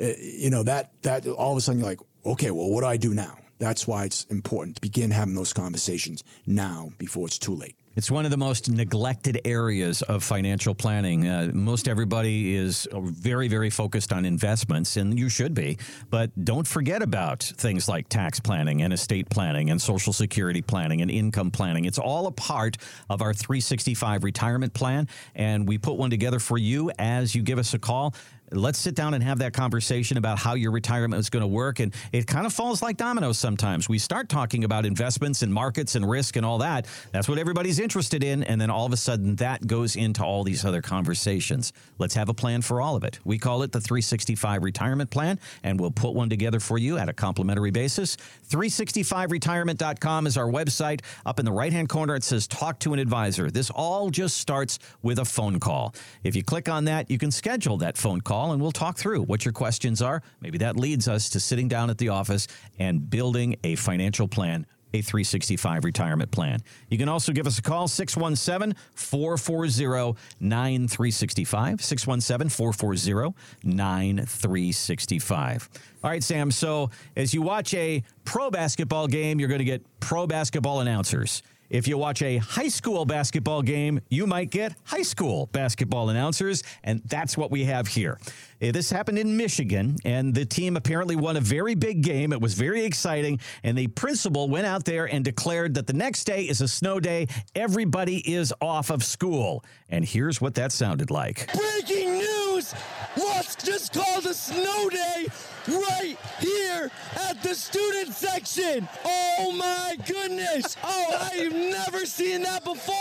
uh, you know that that all of a sudden you're like, okay, well, what do I do now? That's why it's important to begin having those conversations now before it's too late. It's one of the most neglected areas of financial planning. Uh, most everybody is very, very focused on investments, and you should be. But don't forget about things like tax planning and estate planning and social security planning and income planning. It's all a part of our 365 retirement plan, and we put one together for you as you give us a call. Let's sit down and have that conversation about how your retirement is going to work. And it kind of falls like dominoes sometimes. We start talking about investments and markets and risk and all that. That's what everybody's interested in. And then all of a sudden, that goes into all these other conversations. Let's have a plan for all of it. We call it the 365 Retirement Plan, and we'll put one together for you at a complimentary basis. 365retirement.com is our website. Up in the right hand corner, it says Talk to an Advisor. This all just starts with a phone call. If you click on that, you can schedule that phone call and we'll talk through what your questions are. Maybe that leads us to sitting down at the office and building a financial plan. A 365 retirement plan. You can also give us a call, 617 440 9365. 617 440 9365. All right, Sam. So as you watch a pro basketball game, you're going to get pro basketball announcers. If you watch a high school basketball game, you might get high school basketball announcers, and that's what we have here. Uh, This happened in Michigan, and the team apparently won a very big game. It was very exciting, and the principal went out there and declared that the next day is a snow day. Everybody is off of school. And here's what that sounded like. Breaking news! What's just called a snow day right here at the student section. Oh my goodness! Oh, I've never seen that before.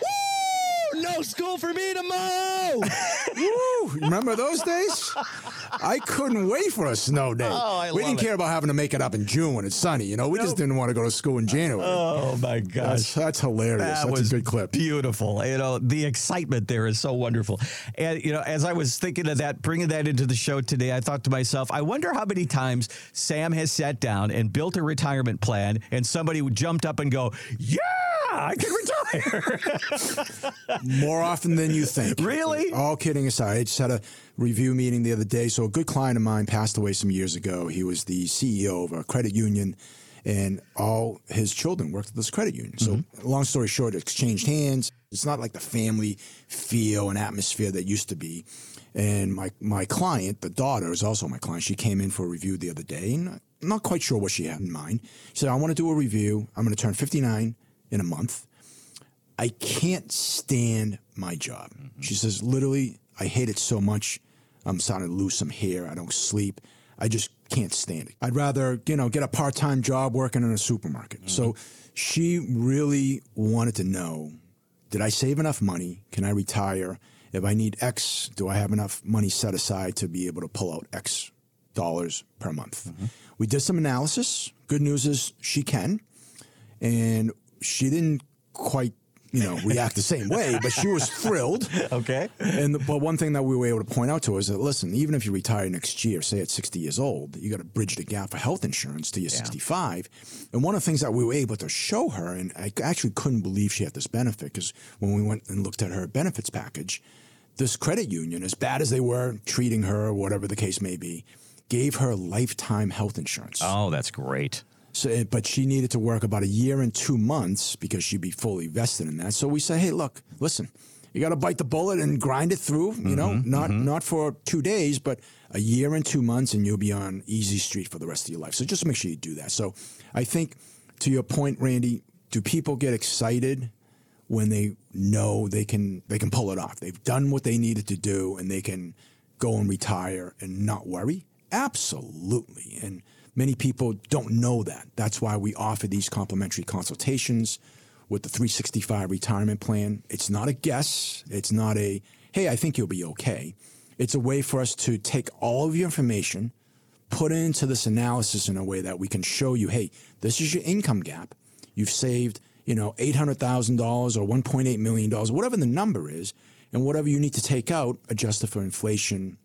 Woo! No school for me tomorrow. Woo! Remember those days? I couldn't wait for a snow day. Oh, I we didn't it. care about having to make it up in June when it's sunny. You know, we just didn't want to go to school in January. Oh, my that's, that's hilarious. That that's was a good clip. Beautiful. You know, the excitement there is so wonderful. And, you know, as I was thinking of that, bringing that into the show today, I thought to myself, I wonder how many times Sam has sat down and built a retirement plan and somebody would jumped up and go, Yeah, I can retire. More often than you think. Really? All kidding aside, I just had a review meeting the other day. So a good client of mine passed away some years ago. He was the CEO of a credit union, and all his children worked at this credit union. So mm-hmm. long story short, it exchanged hands. It's not like the family feel and atmosphere that used to be. And my my client, the daughter, is also my client. She came in for a review the other day, and I'm not quite sure what she had in mind. She said, "I want to do a review. I'm going to turn 59 in a month." I can't stand my job. Mm-hmm. She says, literally, I hate it so much. I'm starting to lose some hair. I don't sleep. I just can't stand it. I'd rather, you know, get a part time job working in a supermarket. So mm-hmm. she really wanted to know did I save enough money? Can I retire? If I need X, do I have enough money set aside to be able to pull out X dollars per month? Mm-hmm. We did some analysis. Good news is she can and she didn't quite you know react the same way but she was thrilled okay and but one thing that we were able to point out to her is that listen even if you retire next year say at 60 years old you got to bridge the gap for health insurance to your 65 and one of the things that we were able to show her and i actually couldn't believe she had this benefit because when we went and looked at her benefits package this credit union, as bad as they were treating her, or whatever the case may be, gave her lifetime health insurance. Oh, that's great. So, eh, but she needed to work about a year and two months because she'd be fully vested in that. So we say, hey, look, listen, you got to bite the bullet and grind it through. You know, Mm-hmm, not not for two days, but a year and two months, and you'll be on easy street for the rest of your life. So just make sure you do that. So I think, to your point, Randy, do people get excited when they know they can they can pull it off? They've done what they needed to do, and they can go and retire and not worry. Absolutely, and many people don't know that. That's why we offer these complimentary consultations with the 365 retirement plan. It's not a guess. It's not a, hey, I think you'll be okay. It's a way for us to take all of your information, put it into this analysis in a way that we can show you, hey, this is your income gap. You've saved, you know, $800,000 or $1.8 million, whatever the number is, and whatever you need to take out, adjusted for inflation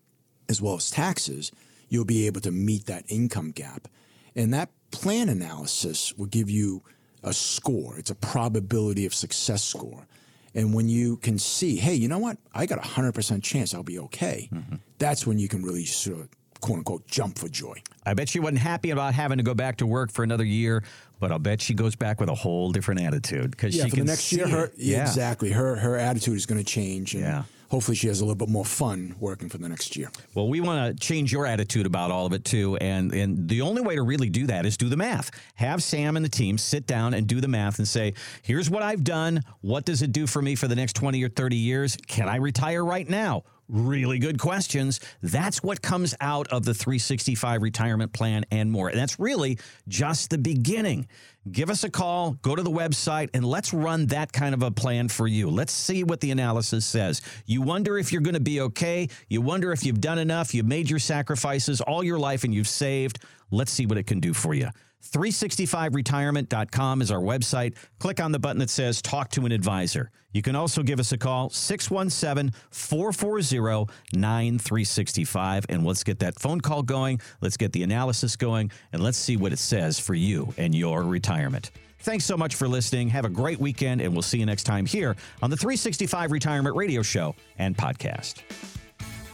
as well as taxes, you'll be able to meet that income gap. And that plan analysis will give you a score. It's a probability of success score. And when you can see, hey, you know what? I got a 100% chance I'll be okay. Mm-hmm. That's when you can really sort of, quote unquote, jump for joy. I bet she wasn't happy about having to go back to work for another year, but I'll bet she goes back with a whole different attitude because Yeah, she for can the next year, her yeah. exactly. Her her attitude is going to change. And Yeah. Hopefully, she has a little bit more fun working for the next year. Well, we want to change your attitude about all of it too, and and the only way to really do that is do the math. Have Sam and the team sit down and do the math and say, "Here's what I've done. What does it do for me for the next 20 or 30 years? Can I retire right now?" Really good questions. That's what comes out of the 365 retirement plan and more. And that's really just the beginning. Give us a call, go to the website, and let's run that kind of a plan for you. Let's see what the analysis says. You wonder if you're going to be okay. You wonder if you've done enough. You've made your sacrifices all your life and you've saved. Let's see what it can do for you. 365retirement.com is our website. Click on the button that says Talk to an Advisor. You can also give us a call, 617 440 9365. And let's get that phone call going. Let's get the analysis going. And let's see what it says for you and your retirement. Thanks so much for listening. Have a great weekend, and we'll see you next time here on the 365 Retirement Radio Show and Podcast.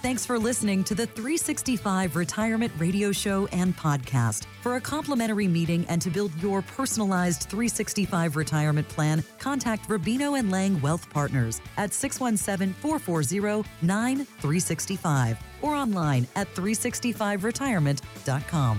Thanks for listening to the 365 Retirement Radio Show and Podcast. For a complimentary meeting and to build your personalized 365 retirement plan, contact Rubino and Lang Wealth Partners at 617 440 9365 or online at 365retirement.com.